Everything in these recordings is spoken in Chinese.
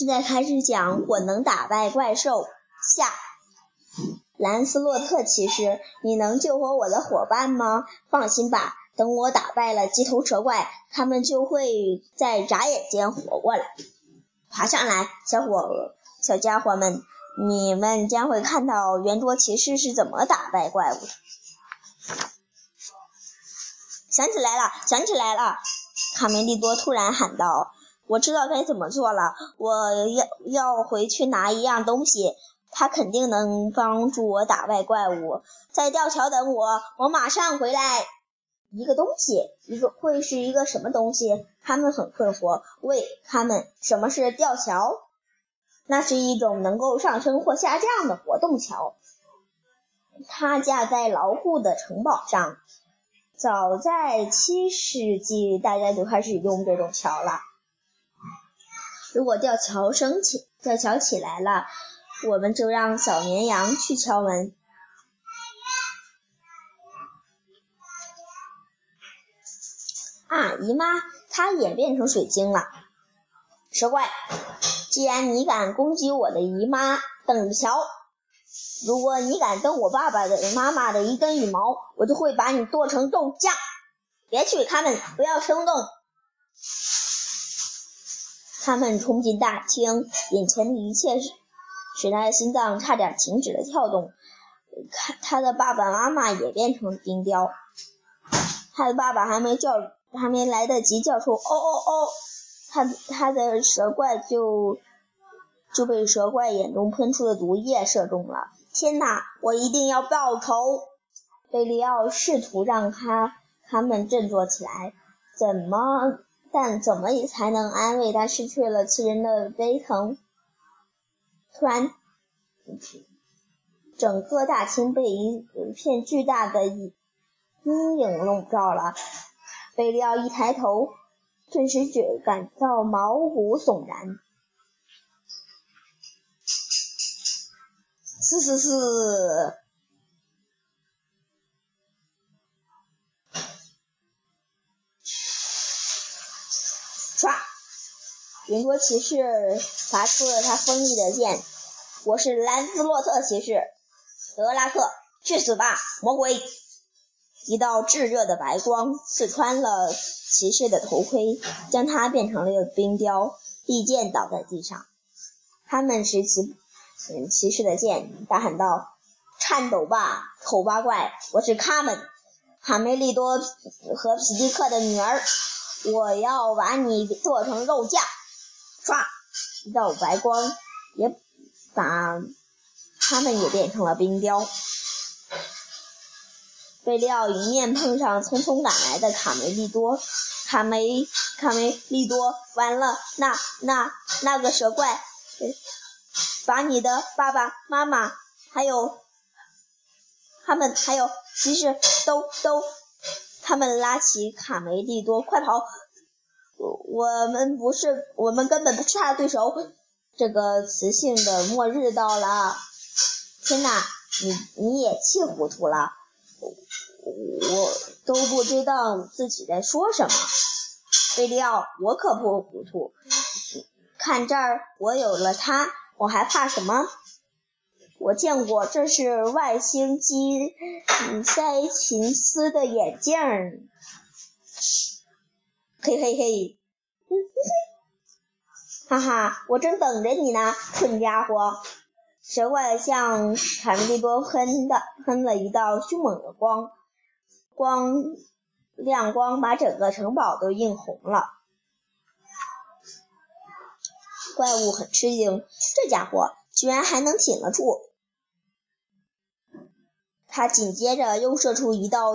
现在开始讲我能打败怪兽下。兰斯洛特骑士，你能救活我的伙伴吗？放心吧，等我打败了鸡头蛇怪，他们就会在眨眼间活过来。爬上来，小伙小家伙们，你们将会看到圆桌骑士是怎么打败怪物的。想起来了，想起来了！卡梅利多突然喊道。我知道该怎么做了，我要要回去拿一样东西，它肯定能帮助我打败怪物。在吊桥等我，我马上回来。一个东西，一个会是一个什么东西？他们很困惑。喂，他们，什么是吊桥？那是一种能够上升或下降的活动桥，它架在牢固的城堡上。早在七世纪，大家就开始用这种桥了。如果吊桥升起，吊桥起来了，我们就让小绵羊去敲门。啊，姨妈，它也变成水晶了。蛇怪，既然你敢攻击我的姨妈，等着瞧！如果你敢动我爸爸的妈妈的一根羽毛，我就会把你剁成豆酱。别去，他们不要冲动。他们冲进大厅，眼前的一切使使他的心脏差点停止了跳动。看，他的爸爸妈妈也变成了冰雕。他的爸爸还没叫，还没来得及叫出“哦哦哦”，他他的蛇怪就就被蛇怪眼中喷出的毒液射中了。天哪！我一定要报仇！贝利奥试图让他他们振作起来。怎么？但怎么也才能安慰他失去了亲人的悲疼？突然，整个大厅被一片巨大的阴影笼罩了。贝利奥一抬头，顿时觉感到毛骨悚然。嘶嘶嘶！云多骑士拔出了他锋利的剑。我是兰斯洛特骑士，德拉克，去死吧，魔鬼！一道炙热的白光刺穿了骑士的头盔，将他变成了冰雕，利剑倒在地上。他们是骑骑士的剑，大喊道：“颤抖吧，丑八怪！我是卡门，卡梅利多和皮迪克的女儿，我要把你做成肉酱！”唰！一道白光也把他们也变成了冰雕。贝利奥迎面碰上匆匆赶来的卡梅利多，卡梅卡梅利多，完了！那那那个蛇怪，把你的爸爸妈妈还有他们还有骑士都都，他们拉起卡梅利多，快跑！我们不是，我们根本不是他的对手。这个雌性的末日到了！天哪，你你也气糊涂了！我都不知道自己在说什么。贝利奥，我可不糊涂。看这儿，我有了它，我还怕什么？我见过，这是外星基塞琴斯的眼镜。嘿嘿嘿，哈哈，我正等着你呢，蠢家伙！蛇怪向卡利多喷的喷了一道凶猛的光，光亮光把整个城堡都映红了。怪物很吃惊，这家伙居然还能挺得住。他紧接着又射出一道。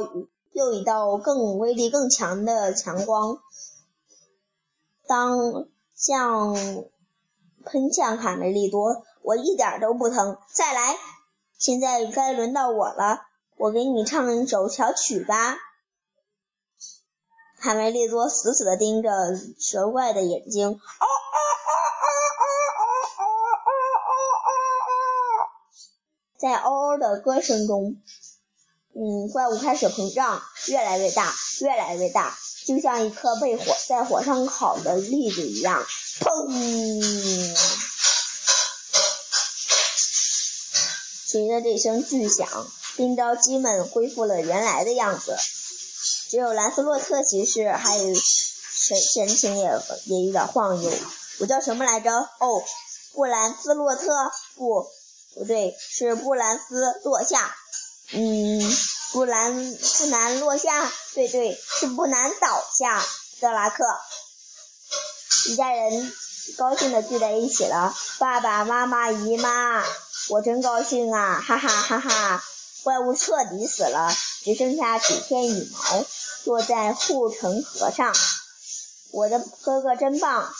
又一道更威力更强的强光，当向喷向卡梅利多，我一点都不疼。再来，现在该轮到我了，我给你唱一首小曲吧。卡梅利多死死地盯着蛇怪的眼睛，哦哦哦哦哦哦哦哦哦，在嗷嗷的歌声中。嗯，怪物开始膨胀，越来越大，越来越大，就像一颗被火在火上烤的栗子一样。砰！随着这声巨响，冰雕鸡们恢复了原来的样子，只有兰斯洛特骑士还有神神情也也有点晃悠。我叫什么来着？哦，布兰斯洛特，不，不对，是布兰斯落下。嗯，不难不难落下，对对，是不难倒下。德拉克，一家人高兴的聚在一起了。爸爸妈妈姨妈，我真高兴啊！哈哈哈哈！怪物彻底死了，只剩下几片羽毛落在护城河上。我的哥哥真棒！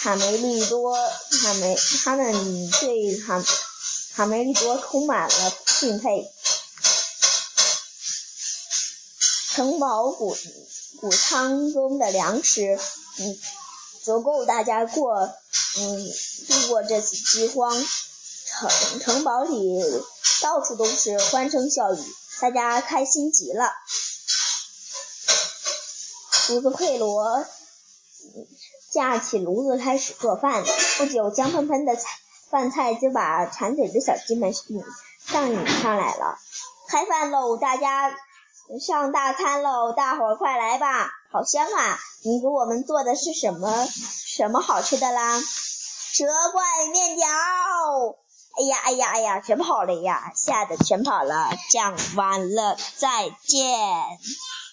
卡梅利多，卡梅，他们对卡卡梅利多充满了敬佩。城堡谷谷仓中的粮食，嗯，足够大家过，嗯，度过这次饥荒。城城堡里到处都是欢声笑语，大家开心极了。胡子佩罗架起炉子开始做饭，不久香喷喷的菜饭菜就把馋嘴的小鸡们引上引上来了。开饭喽，大家！上大餐喽！大伙儿快来吧，好香啊！你给我们做的是什么什么好吃的啦？蛇怪面条！哎呀哎呀哎呀，全跑了呀！吓得全跑了。讲完了，再见。